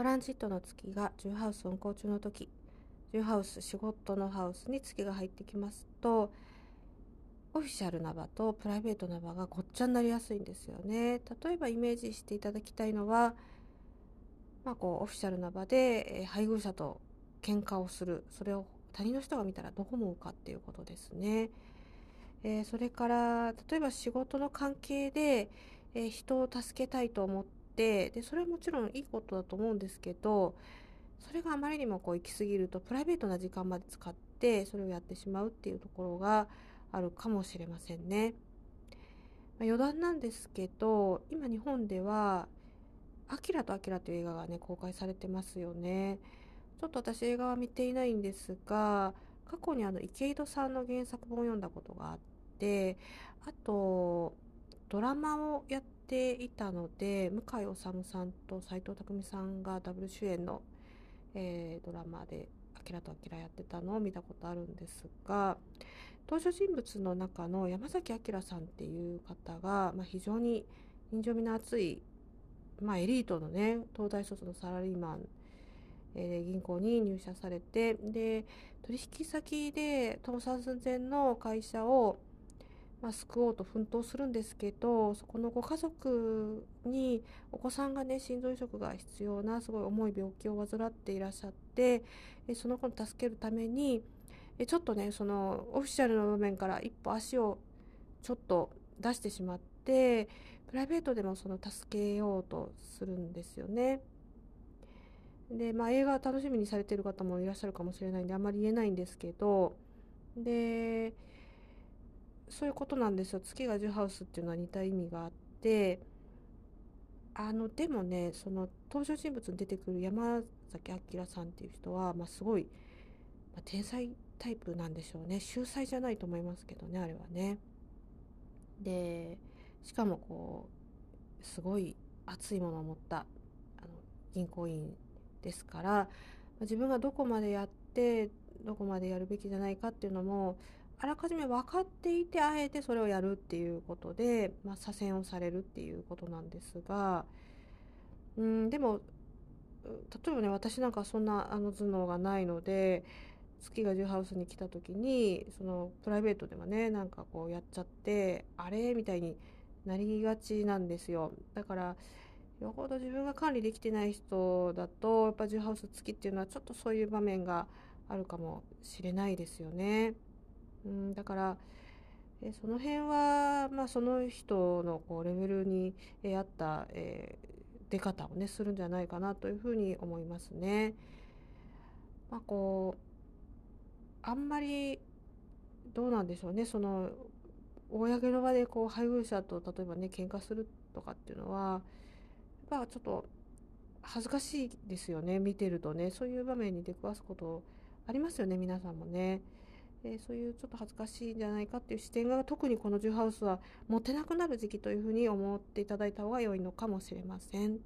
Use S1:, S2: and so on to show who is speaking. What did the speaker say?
S1: トランジットの月が10ハウス運行中の時10ハウス仕事のハウスに月が入ってきますとオフィシャルな場とプライベートな場がごっちゃになりやすいんですよね。例えばイメージしていただきたいのは、まあ、こうオフィシャルな場で、配偶者と喧嘩をするそれを他人の人が見たらどう思うかっていうことですね。えー、それから例えば仕事の関係で、えー、人を助けたいと思ってでそれはもちろんいいことだと思うんですけどそれがあまりにもこう行き過ぎるとプライベートな時間まで使ってそれをやってしまうっていうところがあるかもしれませんね。まあ、余談なんですけど今日本では「アキラとアキラ」という映画がね公開されてますよね。ちょっと私映画は見ていないんですが過去にあの池井戸さんの原作本を読んだことがあってあとドラマをやってていたので向井理さんと斎藤工さんがダブル主演の、えー、ドラマで「あきらとあきら」やってたのを見たことあるんですが登場人物の中の山崎明さんっていう方が、まあ、非常に人情味の厚い、まあ、エリートのね東大卒のサラリーマン、えー、銀行に入社されてで取引先で倒産寸前の会社を、まあ、救おうと奮闘するんですけどそこのご家族にお子さんがね心臓移植が必要なすごい重い病気を患っていらっしゃってその子を助けるためにちょっとねそのオフィシャルの場面から一歩足をちょっと出してしまってプライベートでもその助けようとするんですよね。でまあ映画楽しみにされてる方もいらっしゃるかもしれないんであんまり言えないんですけどでそういうことなんですよ。月が10ハウスっていうのは似た意味があってあのでもねその登場人物に出てくる山崎明さんっていう人は、まあ、すごい、まあ、天才タイプなんでしょうね。秀才じゃないと思いますけどねあれはね。でしかもこうすごい熱いものを持ったあの銀行員ですから自分がどこまでやってどこまでやるべきじゃないかっていうのもあらかじめ分かっていてあえてそれをやるっていうことで、まあ、左遷をされるっていうことなんですがうんでも例えばね私なんかそんなあの頭脳がないので月がジュハウスに来た時にそのプライベートではねなんかこうやっちゃってあれみたいになりがちなんですよだからよほど自分が管理できてない人だとやっぱジュハウス月っていうのはちょっとそういう場面があるかもしれないですよね。うん、だからえその辺は、まあ、その人のこうレベルに合った、えー、出方をねするんじゃないかなというふうに思いますね。まあ、こうあんまりどうなんでしょうねその公の場でこう配偶者と例えばね喧嘩するとかっていうのはやっぱちょっと恥ずかしいですよね見てるとねそういう場面に出くわすことありますよね皆さんもね。えそういうちょっと恥ずかしいんじゃないかっていう視点が特にこのジュハウスは持てなくなる時期というふうに思っていただいた方が良いのかもしれません。